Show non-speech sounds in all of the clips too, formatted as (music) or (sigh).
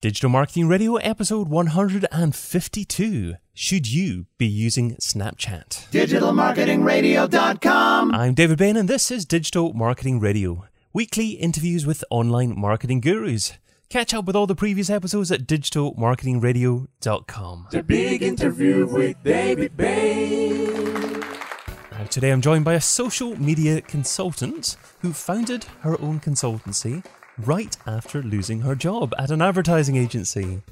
Digital Marketing Radio, episode 152. Should you be using Snapchat? DigitalMarketingRadio.com. I'm David Bain, and this is Digital Marketing Radio, weekly interviews with online marketing gurus. Catch up with all the previous episodes at digitalmarketingradio.com. The big interview with David Bain. Now, today I'm joined by a social media consultant who founded her own consultancy right after losing her job at an advertising agency.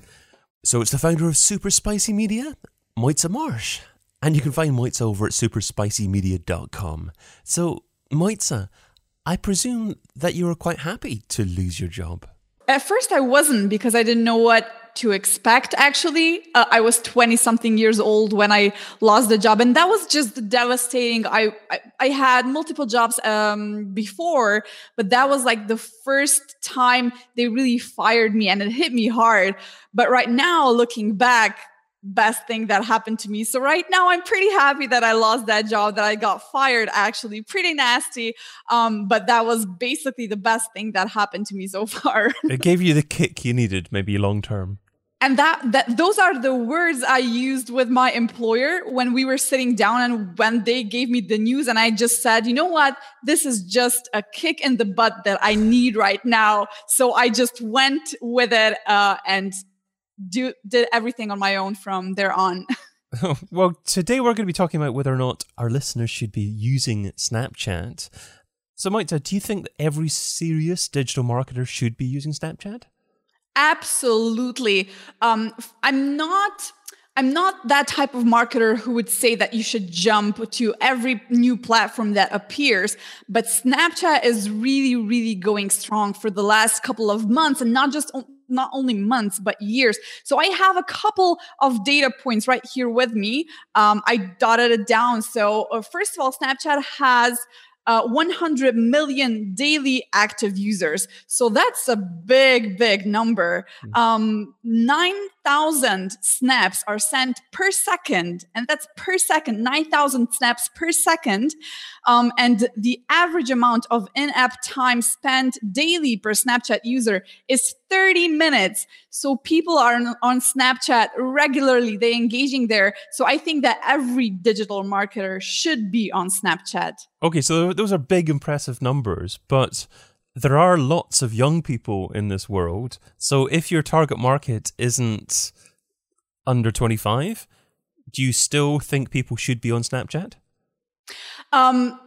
So it's the founder of Super Spicy Media, Mojca Marsh. And you can find Mojca over at superspicymedia.com. So, Mojca, I presume that you were quite happy to lose your job. At first, I wasn't because I didn't know what to expect actually uh, i was 20 something years old when i lost the job and that was just devastating i i, I had multiple jobs um, before but that was like the first time they really fired me and it hit me hard but right now looking back best thing that happened to me. So right now I'm pretty happy that I lost that job, that I got fired actually pretty nasty. Um, but that was basically the best thing that happened to me so (laughs) far. it gave you the kick you needed, maybe long term and that that those are the words i used with my employer when we were sitting down and when they gave me the news and i just said you know what? This is just a kick in the butt that i need right now. So i just went with it uh, and do did everything on my own from there on. (laughs) (laughs) Well today we're going to be talking about whether or not our listeners should be using snapchat. So mike do you think that every serious digital marketer should be using snapchat Absolutely. Um, I'm not. I'm not that type of marketer who would say that you should jump to every new platform that appears, but Snapchat is really, really going strong for the last couple of months and not just not only months but years so i have a couple of data points right here with me um, i dotted it down so uh, first of all snapchat has uh, 100 million daily active users. So that's a big, big number. Hmm. Um, 9,000 snaps are sent per second, and that's per second, 9,000 snaps per second. Um, and the average amount of in app time spent daily per Snapchat user is 30 minutes. So people are on Snapchat regularly, They're engaging there. So I think that every digital marketer should be on Snapchat. Okay, so those are big, impressive numbers, but there are lots of young people in this world. So if your target market isn't under 25, do you still think people should be on Snapchat? Um,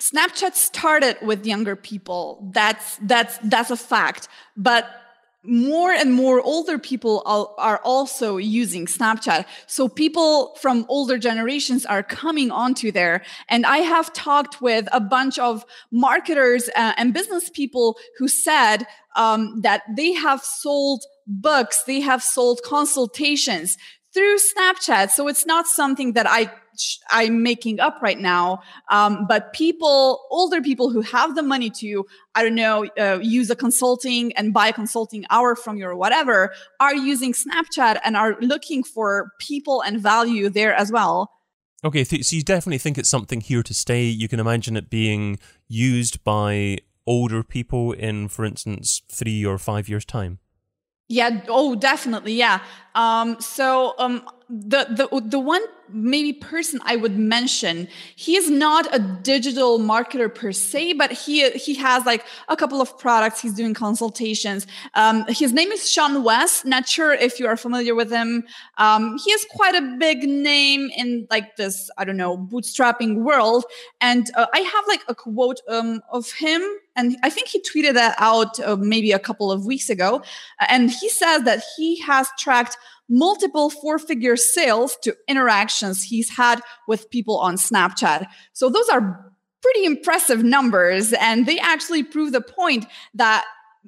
Snapchat started with younger people. That's that's that's a fact. But more and more older people are also using Snapchat. So people from older generations are coming onto there. And I have talked with a bunch of marketers uh, and business people who said um, that they have sold books, they have sold consultations through Snapchat. So it's not something that I I'm making up right now. Um, but people, older people who have the money to, I don't know, uh, use a consulting and buy a consulting hour from you or whatever, are using Snapchat and are looking for people and value there as well. Okay, so you definitely think it's something here to stay. You can imagine it being used by older people in, for instance, three or five years' time. Yeah. Oh, definitely. Yeah. Um, so um, the the the one maybe person I would mention, he is not a digital marketer per se, but he he has like a couple of products. He's doing consultations. Um, his name is Sean West. Not sure if you are familiar with him. Um, he has quite a big name in like this I don't know bootstrapping world, and uh, I have like a quote um, of him and I think he tweeted that out uh, maybe a couple of weeks ago. And he says that he has tracked multiple four figure sales to interactions he's had with people on Snapchat. So those are pretty impressive numbers. And they actually prove the point that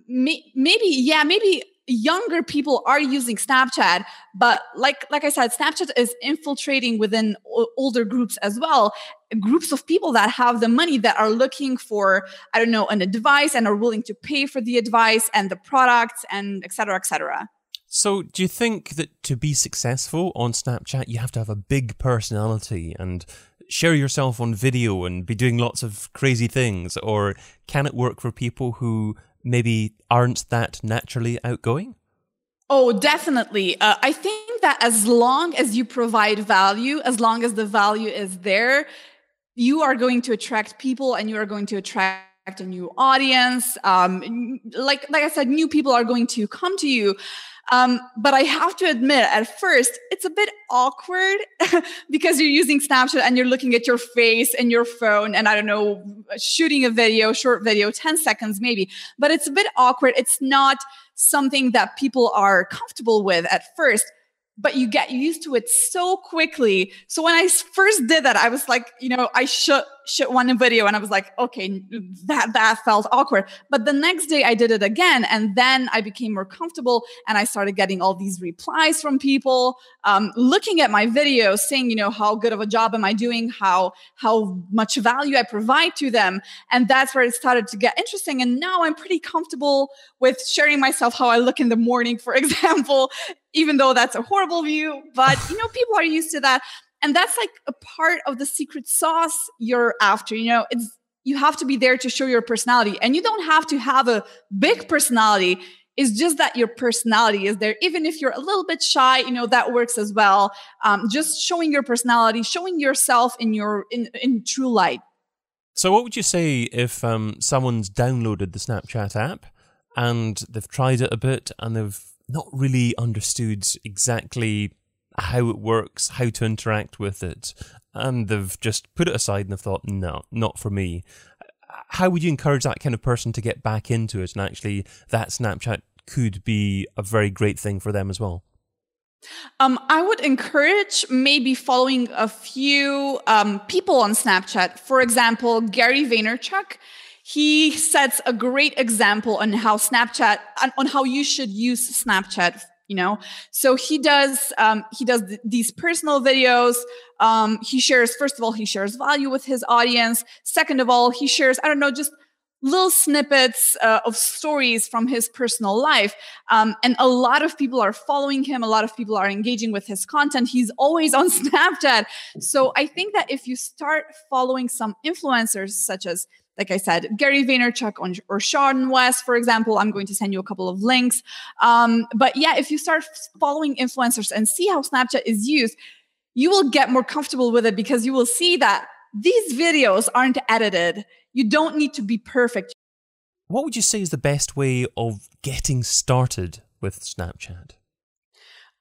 may- maybe, yeah, maybe younger people are using snapchat but like like i said snapchat is infiltrating within o- older groups as well groups of people that have the money that are looking for i don't know an advice and are willing to pay for the advice and the products and etc etc so do you think that to be successful on snapchat you have to have a big personality and share yourself on video and be doing lots of crazy things or can it work for people who maybe aren't that naturally outgoing? Oh, definitely. Uh, I think that as long as you provide value, as long as the value is there, you are going to attract people and you are going to attract a new audience. Um, like, like I said, new people are going to come to you. Um, but I have to admit, at first, it's a bit awkward (laughs) because you're using Snapchat and you're looking at your face and your phone and I don't know, shooting a video, short video, 10 seconds maybe. But it's a bit awkward. It's not something that people are comfortable with at first but you get used to it so quickly. So when I first did that, I was like, you know, I should should one video and I was like, okay, that that felt awkward. But the next day I did it again, and then I became more comfortable, and I started getting all these replies from people, um, looking at my videos, saying, you know, how good of a job am I doing? How how much value I provide to them, and that's where it started to get interesting. And now I'm pretty comfortable with sharing myself how I look in the morning, for (laughs) example, even though that's a horrible view. But you know, people are used to that. And that's like a part of the secret sauce you're after you know? It's you have to be there to show your personality and you don't have to have a big personality. It's just that your personality is there. Even if you're a little bit shy you know that works as well. Um, just showing your personality showing yourself in your in, in true light. So what would you say if um, someone's downloaded the snapchat app and they've tried it a bit and they've not really understood exactly how it works, how to interact with it, and they've just put it aside and they've thought, no, not for me. How would you encourage that kind of person to get back into it and actually that Snapchat could be a very great thing for them as well? Um, I would encourage maybe following a few um, people on Snapchat. For example, Gary Vaynerchuk. He sets a great example on how Snapchat, on how you should use Snapchat you know? So he does um, he does th- these personal videos. Um, he shares first of all he shares value with his audience. Second of all he shares i don't know just little snippets uh, of stories from his personal life. Um, and a lot of people are following him. A lot of people are engaging with his content. He's always on (laughs) snapchat. So i think that if you start following some influencers such as like I said, Gary Vaynerchuk on, or Sean West, for example. I'm going to send you a couple of links. Um, but yeah, if you start following influencers and see how Snapchat is used, you will get more comfortable with it because you will see that these videos aren't edited. You don't need to be perfect. What would you say is the best way of getting started with Snapchat?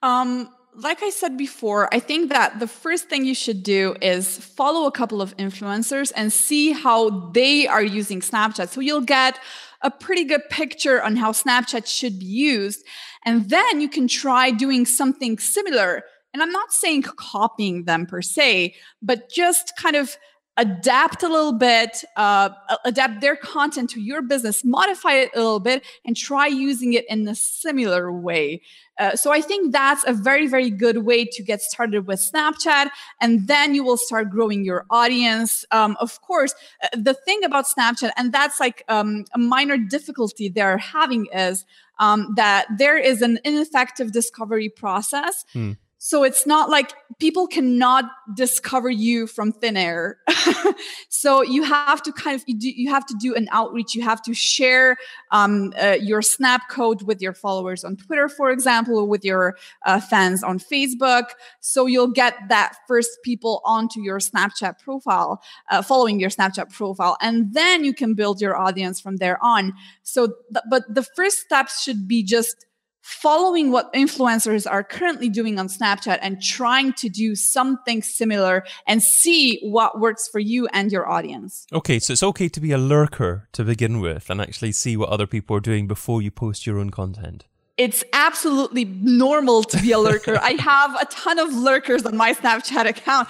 Um, like I said before, I think that the first thing you should do is follow a couple of influencers and see how they are using Snapchat. So you'll get a pretty good picture on how Snapchat should be used. And then you can try doing something similar. And I'm not saying copying them per se, but just kind of adapt a little bit, uh, adapt their content to your business, modify it a little bit, and try using it in a similar way. Uh, so I think that's a very, very good way to get started with Snapchat. And then you will start growing your audience. Um, of course, uh, the thing about Snapchat, and that's like um, a minor difficulty they're having is um, that there is an ineffective discovery process. Hmm. So it's not like people cannot discover you from thin air. (laughs) so you have to kind of, you, do, you, have to do an outreach. You have to share um, uh, your snap code with your followers on Twitter, for example, or with your uh, fans on Facebook. So you'll get that first people onto your Snapchat profile, uh, following your Snapchat profile. And then you can build your audience from there on. So, th- but the first steps should be just following what influencers are currently doing on Snapchat and trying to do something similar and see what works for you and your audience. Okay, so it's okay to be a lurker to begin with and actually see what other people are doing before you post your own content it's absolutely normal to be a lurker. I have a ton of lurkers on my Snapchat account.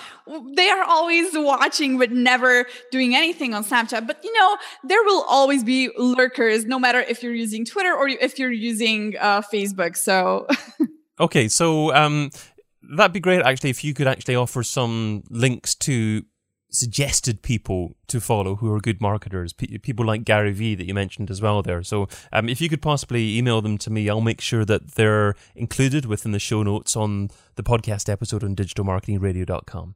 They are always watching, but never doing anything on Snapchat. But you know, there will always be lurkers, no matter if you're using Twitter or if you're using uh, Facebook. So, okay, so um, that'd be great actually if you could actually offer some links to suggested people to follow who are good marketers, P- people like Gary Vee that you mentioned as well there. So um, if you could possibly email them to me, I'll make sure that they're included within the show notes on the podcast episode on digitalmarketingradio.com.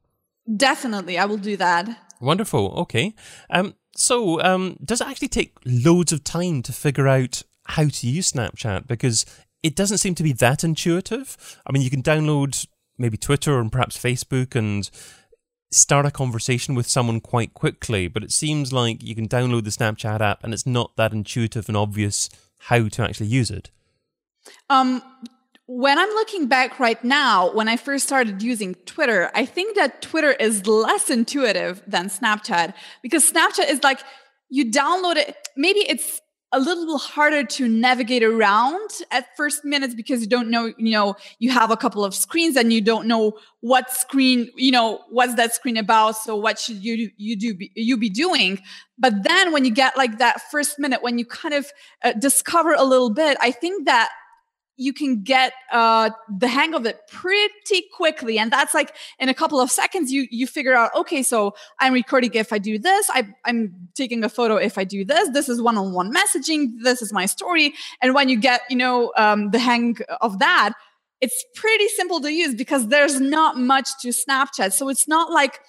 Definitely, I will do that. Wonderful. Okay. Um, so um, does it actually take loads of time to figure out how to use Snapchat? Because it doesn't seem to be that intuitive. I mean, you can download maybe Twitter and perhaps Facebook and start a conversation with someone quite quickly, but it seems like you can download the Snapchat app and it's not that intuitive and obvious how to actually use it. Um, when I'm looking back right now, when I first started using Twitter, I think that Twitter is less intuitive than Snapchat because Snapchat is like you download it. Maybe it's a little harder to navigate around at first minutes because you don't know, you know, you have a couple of screens and you don't know what screen, you know, what's that screen about. So what should you you do be, you be doing? But then when you get like that first minute, when you kind of uh, discover a little bit, I think that you can get uh, the hang of it pretty quickly. And that's like in a couple of seconds you you figure out okay so i'm recording if i do this. I, i'm taking a photo if i do this. This is one-on-one messaging. This is my story. And when you get you know um, the hang of that it's pretty simple to use because there's not much to snapchat. So it's not like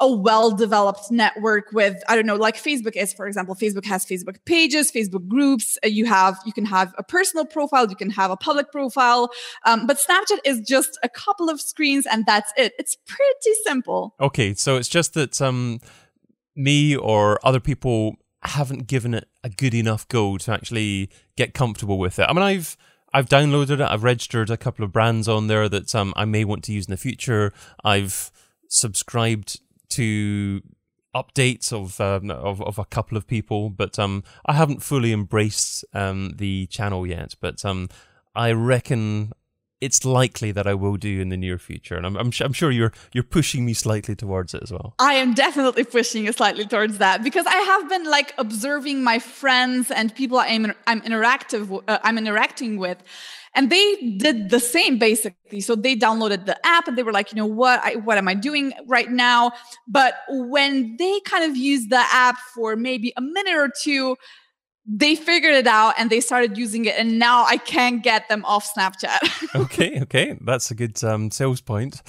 a well developed network with i don't know like facebook is for example facebook has facebook pages facebook groups uh, you have you can have a personal profile you can have a public profile um, but snapchat is just a couple of screens and that's it it's pretty simple okay so it's just that um me or other people haven't given it a good enough go to actually get comfortable with it i mean i've I've downloaded it. I've registered a couple of brands on there that um, I may want to use in the future. I've subscribed to updates of, um, of of a couple of people, but um, I haven't fully embraced um, the channel yet. But um, I reckon it's likely that I will do in the near future, and I'm I'm, I'm, sure you're you're pushing me slightly towards it as well. I am definitely pushing you slightly towards that because I have been like observing my friends and people I'm I'm interactive uh, I'm interacting with, and they did the same basically. So they downloaded the app and they were like, you know what, I, what am I doing right now? But when they kind of used the app for maybe a minute or two, they figured it out and they started using it and now i can't get them off snapchat. (laughs) Okay okay. That's a good um, sales point.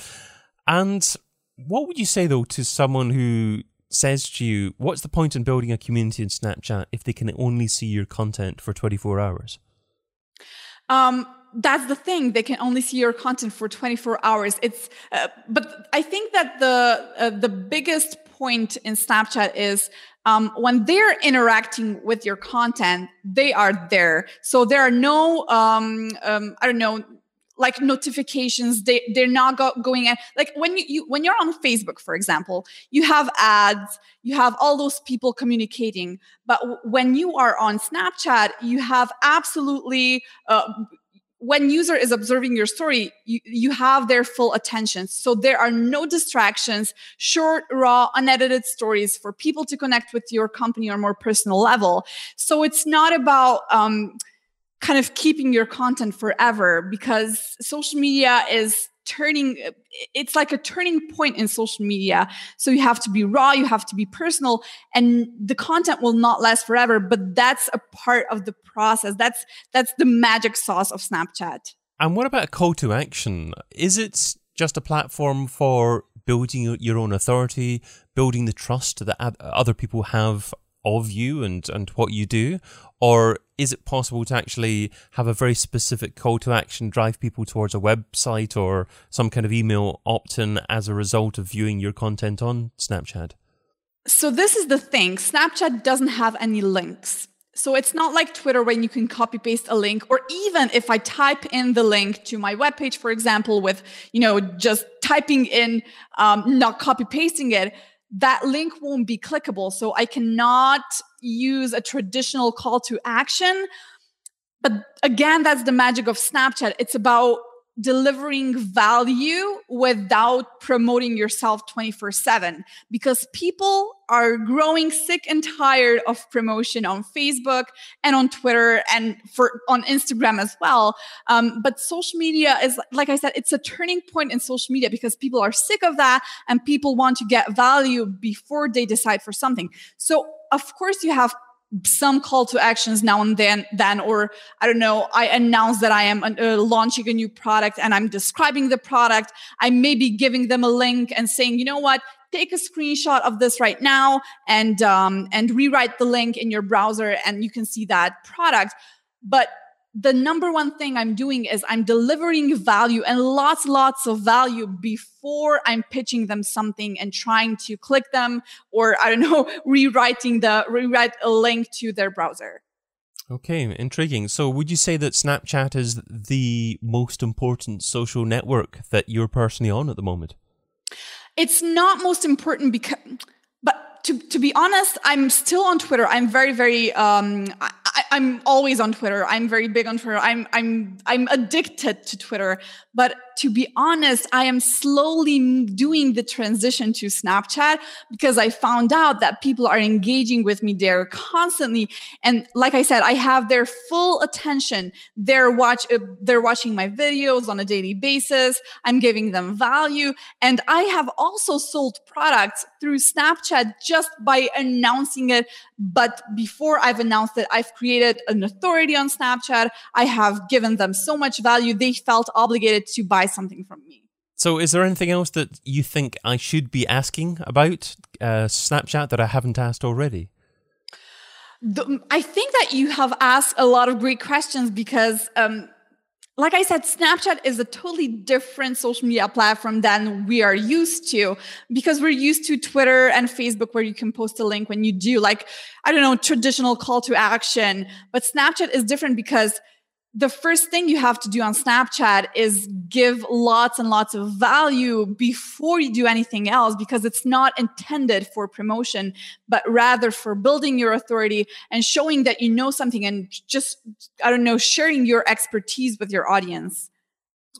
And what would you say though to someone who says to you what's the point in building a community in snapchat if they can only see your content for 24 hours? Um, that's the thing. They can only see your content for 24 hours. It's uh, but i think that the uh, the biggest point in snapchat is um, when they're interacting with your content they are there. So there are no um, um, i don't know like notifications. They they're not go- going in. Like when you, you when you're on facebook for example you have ads you have all those people communicating. But w- when you are on snapchat you have absolutely uh, when user is observing your story you, you have their full attention. So there are no distractions short raw unedited stories for people to connect with your company on more personal level. So it's not about um, kind of keeping your content forever because social media is turning uh, it's like a turning point in social media. So you have to be raw you have to be personal and the content will not last forever but that's a part of the process. That's that's the magic sauce of snapchat. And what about a call to action? Is it just a platform for building your own authority building the trust that other people have of you and and what you do? Or is it possible to actually have a very specific call to action, drive people towards a website or some kind of email opt in as a result of viewing your content on Snapchat? So, this is the thing Snapchat doesn't have any links. So it's not like Twitter when you can copy paste a link, or even if I type in the link to my webpage, for example, with you know just typing in, um, not copy pasting it, that link won't be clickable. So I cannot use a traditional call to action. But again, that's the magic of Snapchat. It's about delivering value without promoting yourself 24 7 because people are growing sick and tired of promotion on facebook and on twitter and for on instagram as well um, but social media is like i said it's a turning point in social media because people are sick of that and people want to get value before they decide for something so of course you have some call to actions now and then then or i don't know i announce that i am uh, launching a new product and i'm describing the product. I may be giving them a link and saying you know what? Take a screenshot of this right now and um, and rewrite the link in your browser and you can see that product. But the number one thing I'm doing is I'm delivering value and lots, lots of value before I'm pitching them something and trying to click them or I don't know, (laughs) rewriting the rewrite a link to their browser. Okay, intriguing. So, would you say that Snapchat is the most important social network that you're personally on at the moment? It's not most important because, but to, to be honest, I'm still on Twitter. I'm very, very, um, I, am always on Twitter. I'm very big on Twitter. I'm, I'm, I'm addicted to Twitter. But to be honest, I am slowly doing the transition to Snapchat because I found out that people are engaging with me there constantly. And like I said, I have their full attention. They're watch, uh, they're watching my videos on a daily basis. I'm giving them value. And I have also sold products through Snapchat just by announcing it. But before I've announced it, I've created an authority on Snapchat. I have given them so much value. They felt obligated to buy something from me. So, is there anything else that you think I should be asking about uh, Snapchat that I haven't asked already? The, I think that you have asked a lot of great questions because, um, like I said, Snapchat is a totally different social media platform than we are used to because we're used to Twitter and Facebook where you can post a link when you do like, I don't know, traditional call to action. But Snapchat is different because the first thing you have to do on Snapchat is give lots and lots of value before you do anything else because it's not intended for promotion, but rather for building your authority and showing that you know something and just, I don't know, sharing your expertise with your audience.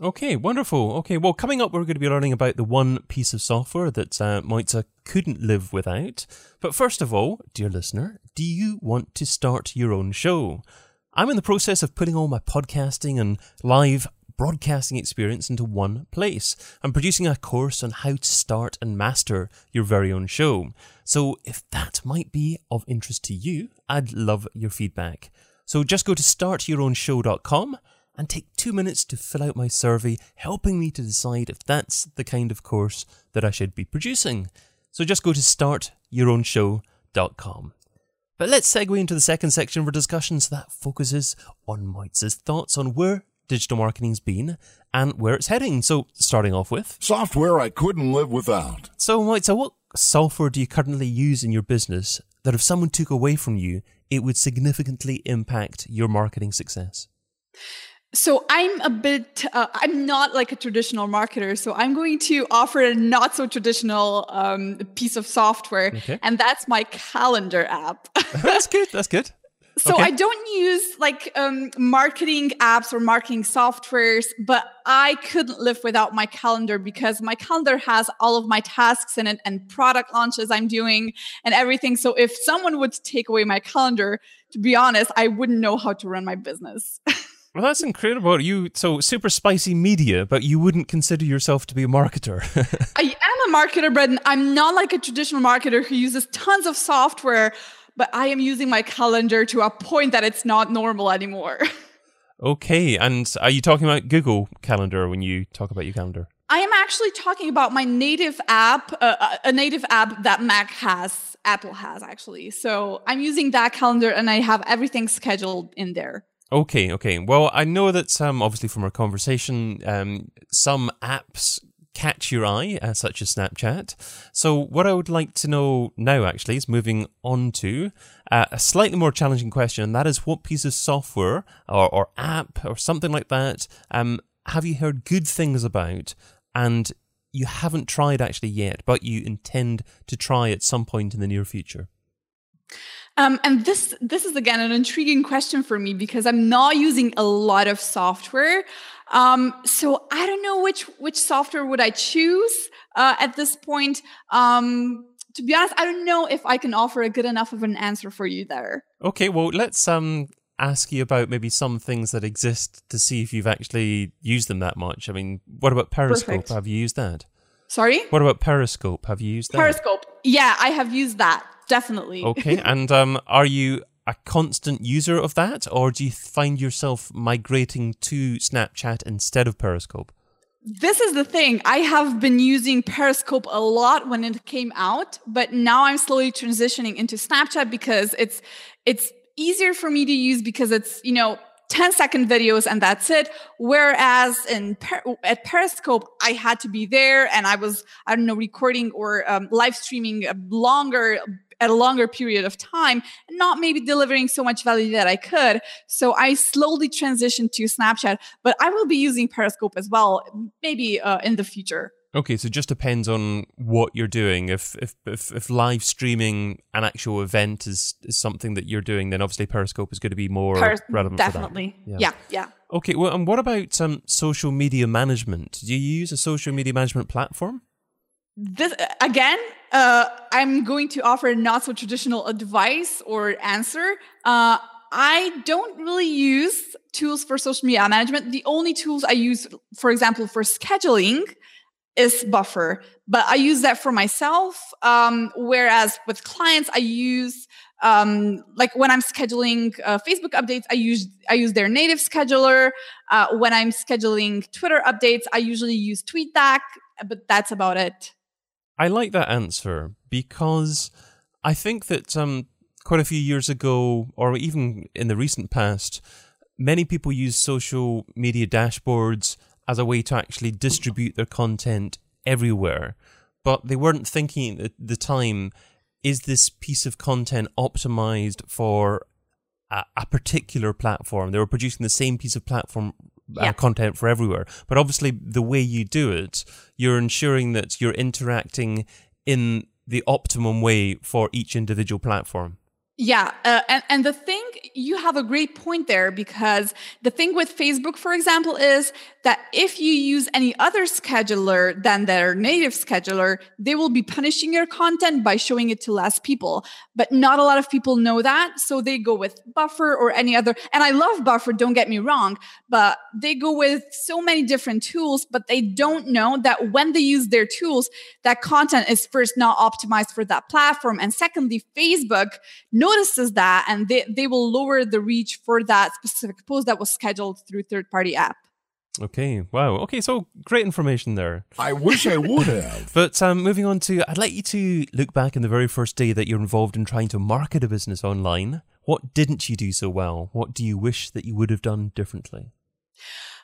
Okay, wonderful. Okay, well, coming up, we're going to be learning about the one piece of software that uh, Mojca couldn't live without. But first of all, dear listener, do you want to start your own show? I'm in the process of putting all my podcasting and live broadcasting experience into one place. I'm producing a course on how to start and master your very own show. So if that might be of interest to you, I'd love your feedback. So just go to startyourownshow.com and take two minutes to fill out my survey, helping me to decide if that's the kind of course that I should be producing. So just go to startyourownshow.com. But let's segue into the second section of our discussions that focuses on Mojca's thoughts on where digital marketing's been and where it's heading. So, starting off with software I couldn't live without. So, Mojca, what software do you currently use in your business that if someone took away from you, it would significantly impact your marketing success? So I'm a bit, uh, I'm not like a traditional marketer. So I'm going to offer a not so traditional um, piece of software, okay. and that's my calendar app. (laughs) that's good. That's good. (laughs) So okay. I don't use like um, marketing apps or marketing softwares, but I couldn't live without my calendar because my calendar has all of my tasks in it and product launches I'm doing and everything. So if someone would take away my calendar, to be honest, I wouldn't know how to run my business. (laughs) Well, that's incredible. You so super spicy media, but you wouldn't consider yourself to be a marketer. (laughs) I am a marketer, but I'm not like a traditional marketer who uses tons of software. But I am using my calendar to a point that it's not normal anymore. (laughs) Okay, and are you talking about Google Calendar when you talk about your calendar? I am actually talking about my native app, uh, uh a native app that Mac has, Apple has actually. So I'm using that calendar and I have everything scheduled in there. Okay, okay. Well, I know that um, obviously from our conversation, um, some apps catch your eye, uh, such as Snapchat. So, what I would like to know now, actually, is moving on to uh, a slightly more challenging question, and that is what piece of software or, or app or something like that um, have you heard good things about and you haven't tried actually yet, but you intend to try at some point in the near future? Um, and this this is again an intriguing question for me because I'm not using a lot of software. Um, so I don't know which which software would I choose uh, at this point. Um, to be honest, I don't know if I can offer a good enough of an answer for you there. Okay, well let's um ask you about maybe some things that exist to see if you've actually used them that much. I mean, what about Periscope? Perfect. Have you used that? Sorry? What about Periscope? Have you used that? Periscope. Yeah, I have used that definitely. Okay, (laughs) and um, are you a constant user of that, or do you find yourself migrating to Snapchat instead of Periscope? This is the thing. I have been using Periscope a lot when it came out, but now I'm slowly transitioning into Snapchat because it's it's easier for me to use because it's, you know, 10 second videos and that's it. Whereas in per- at Periscope, I had to be there and I was, I don't know, recording or um, live streaming a longer at a longer period of time not maybe delivering so much value that I could. So I slowly transitioned to Snapchat, but I will be using Periscope as well, maybe uh, in the future. Okay, so it just depends on what you're doing. If if if, if live streaming an actual event is, is something that you're doing, then obviously Periscope is going to be more Per- relevant. definitely. That. Yeah, yeah. Okay, well, and what about um, social media management? Do you use a social media management platform? This again, uh, I'm going to offer not so traditional advice or answer. Uh, I don't really use tools for social media management. The only tools I use, for example, for scheduling is Buffer, but I use that for myself. Um, whereas with clients, I use um, like when I'm scheduling uh, Facebook updates, I use I use their native scheduler. Uh, when I'm scheduling Twitter updates, I usually use TweetDeck, but that's about it. I like that answer because I think that um, quite a few years ago, or even in the recent past, many people use social media dashboards as a way to actually distribute their content everywhere. But they weren't thinking at the time, is this piece of content optimized for a, a particular platform? They were producing the same piece of platform uh, Yeah. content for everywhere. But obviously, the way you do it, you're ensuring that you're interacting in the optimum way for each individual platform. Yeah, uh, and and the thing you have a great point there because the thing with Facebook, for example, is that if you use any other scheduler than their native scheduler, they will be punishing your content by showing it to less people. But not a lot of people know that, so they go with Buffer or any other. And I love Buffer, don't get me wrong, but they go with so many different tools, but they don't know that when they use their tools, that content is first not optimized for that platform, and secondly, Facebook notices that and they, they will lower the reach for that specific post that was scheduled through third party app. Okay, wow. Okay, so great information there. I wish I would have. (laughs) But um, moving on to, I'd like you to look back in the very first day that you're involved in trying to market a business online. What didn't you do so well? What do you wish that you would have done differently?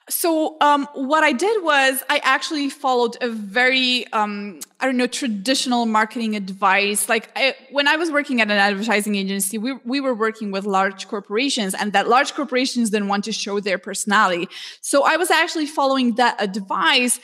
So um, what I did was I actually followed a very um, I don't know traditional marketing advice. Like I, when I was working at an advertising agency, we we were working with large corporations, and that large corporations didn't want to show their personality. So I was actually following that advice.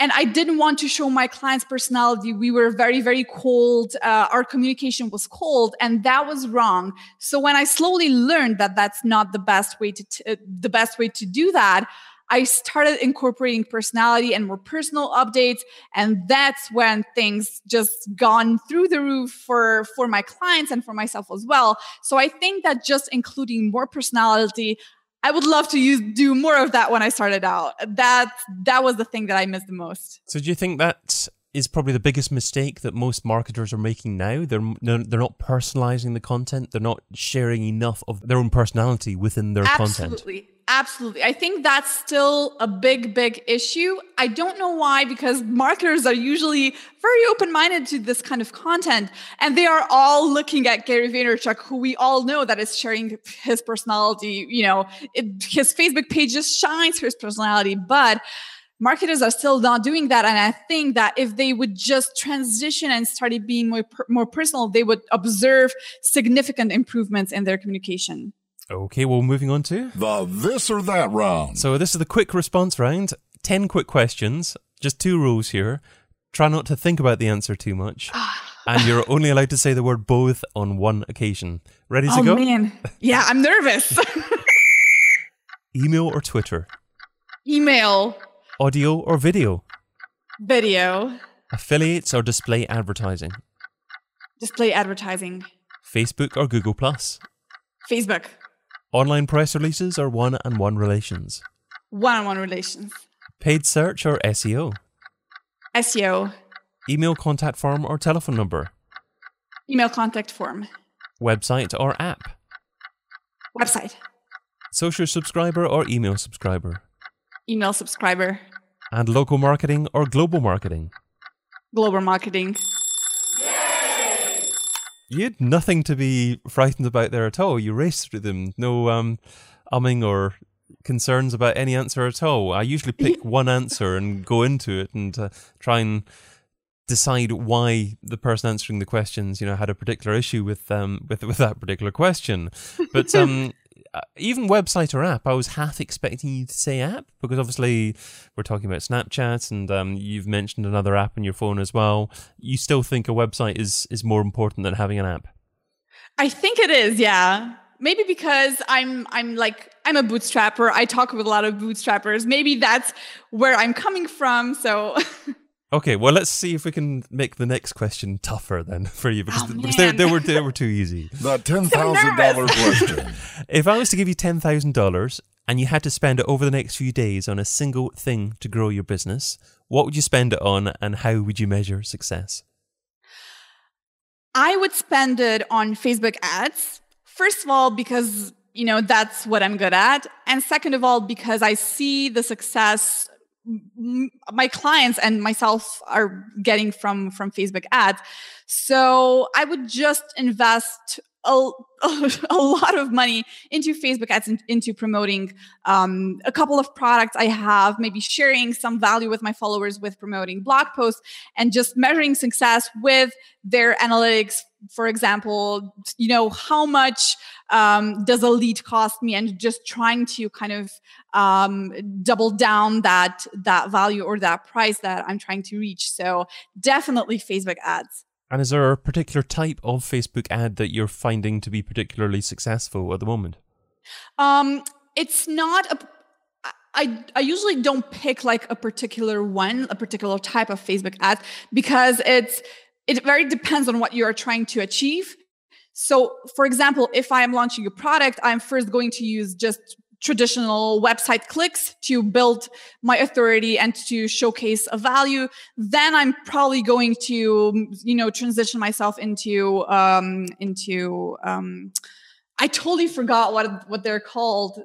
And I didn't want to show my client's personality. We were very, very cold. Uh, our communication was cold, and that was wrong. So when I slowly learned that that's not the best way to t- uh, the best way to do that, I started incorporating personality and more personal updates, and that's when things just gone through the roof for for my clients and for myself as well. So I think that just including more personality. I would love to use do more of that when I started out. That that was the thing that I missed the most. So, do you think that is probably the biggest mistake that most marketers are making now? They're they're not personalizing the content. They're not sharing enough of their own personality within their content. Absolutely. Absolutely. I think that's still a big, big issue. I don't know why, because marketers are usually very open minded to this kind of content. And they are all looking at Gary Vaynerchuk, who we all know that is sharing his personality. You know, it, his Facebook page just shines his personality. But marketers are still not doing that. And I think that if they would just transition and started being more, more personal, they would observe significant improvements in their communication. Okay, well, moving on to. The this or that round. So, this is the quick response round 10 quick questions, just two rules here. Try not to think about the answer too much. (sighs) and you're only allowed to say the word both on one occasion. Ready to oh go? man, yeah, I'm nervous. (laughs) Email or Twitter? Email, Audio or video? video, Affiliates or display advertising? display advertising, Facebook or Google Plus? Facebook, Online press releases or one-on-one relations? one-on-one relations, Paid search or SEO? SEO, Email contact form or telephone number? email contact form, Website or app? website, Social subscriber or email subscriber? email subscriber, And local marketing or global marketing? global marketing. You had nothing to be frightened about there at all. You raced through them. No, um, umming or concerns about any answer at all. I usually pick one answer and go into it and uh, try and decide why the person answering the questions, you know, had a particular issue with um with with that particular question. But um (laughs) even website or app, I was half expecting you to say app because obviously we're talking about Snapchat and um, you've mentioned another app on your phone as well. You still think a website is is more important than having an app? I think it is, yeah. Maybe because I'm I'm like I'm a bootstrapper. I talk with a lot of bootstrappers. Maybe that's where I'm coming from. So (laughs) Okay, well, let's see if we can make the next question tougher then (laughs) for you because, oh, because they, they, were, they were too easy. (laughs) The $10,000 question. (laughs) If I was to give you $10,000 and you had to spend it over the next few days on a single thing to grow your business, what would you spend it on and how would you measure success? I would spend it on Facebook ads. First of all, because you know that's what I'm good at, and second of all, because I see the success my clients and myself are getting from from Facebook ads. So I would just invest a, (laughs) a, lot of money into Facebook ads and into promoting um, a couple of products I have, maybe sharing some value with my followers with promoting blog posts and just measuring success with their analytics. For example, you know, how much um, does a lead cost me and just trying to kind of um, double down that that value or that price that I'm trying to reach. So definitely Facebook ads. And is there a particular type of Facebook ad that you're finding to be particularly successful at the moment? Um, it's not a. I, I usually don't pick like a particular one, a particular type of Facebook ad because it's it very depends on what you are trying to achieve. So, for example, if I am launching a product, I'm first going to use just traditional website clicks to build my authority and to showcase a value then i'm probably going to you know transition myself into um into um i totally forgot what what they're called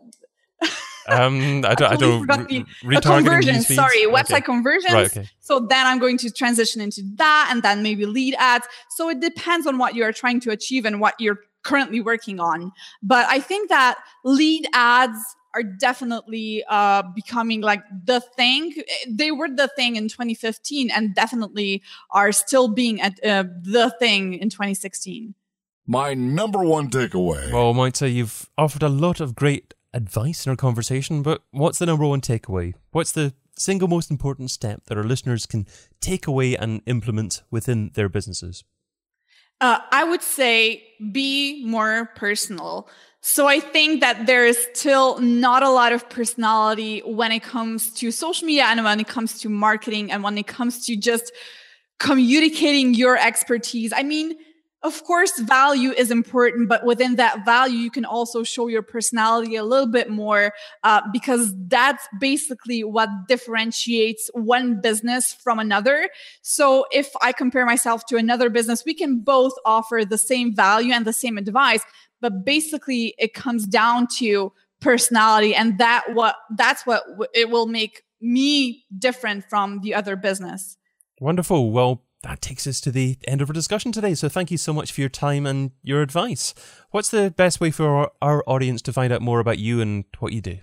um, I don't, I, totally I don't the, re- conversion. Sorry, website okay. conversions. Right, okay. So then I'm going to transition into that, and then maybe lead ads. So it depends on what you are trying to achieve and what you're currently working on. But I think that lead ads are definitely uh, becoming like the thing. They were the thing in 2015 and definitely are still being at uh, the thing in 2016. My number one takeaway. Well, I might say you've offered a lot of great advice in our conversation, but what's the number one takeaway? What's the single most important step that our listeners can take away and implement within their businesses? Uh, I would say be more personal. So I think that there is still not a lot of personality when it comes to social media and when it comes to marketing and when it comes to just communicating your expertise. I mean, of course, value is important, but within that value, you can also show your personality a little bit more uh, because that's basically what differentiates one business from another. So if I compare myself to another business, we can both offer the same value and the same advice, but basically it comes down to personality, and that what that's what it will make me different from the other business. Wonderful. Well, that takes us to the end of our discussion today. So thank you so much for your time and your advice. What's the best way for our, our audience to find out more about you and what you do?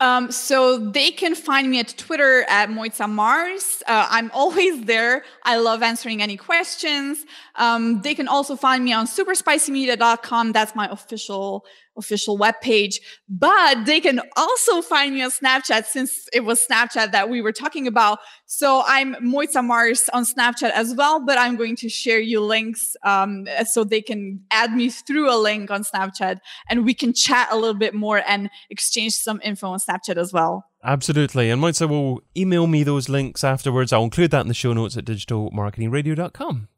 Um, so they can find me at Twitter at Mojca Mars. Uh, I'm always there. I love answering any questions. Um, they can also find me on superspicymedia.com. That's my official official webpage. But they can also find me on Snapchat since it was Snapchat that we were talking about. So I'm Mojca Mars on Snapchat as well, but I'm going to share you links um, so they can add me through a link on Snapchat and we can chat a little bit more and exchange some info on Snapchat as well. Absolutely. And Mojca will email me those links afterwards. I'll include that in the show notes at digitalmarketingradio.com.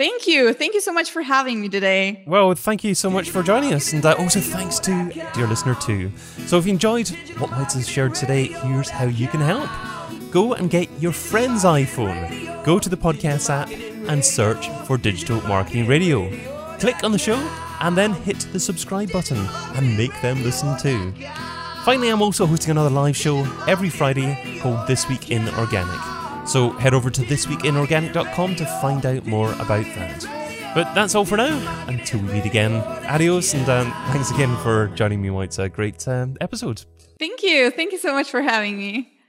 Thank you. Thank you so much for having me today. Well, thank you so much for joining us. And uh, also thanks to dear listener too. So if you enjoyed what Mites has shared today, here's how you can help. Go and get your friend's iPhone. Go to the podcast app and search for Digital Marketing Radio. Click on the show and then hit the subscribe button and make them listen too. Finally, I'm also hosting another live show every Friday called This Week in Organic. So head over to thisweekinorganic.com to find out more about that. But that's all for now. Until we meet again, adios, and um, thanks again for joining me. It's a great um, episode. Thank you. Thank you so much for having me.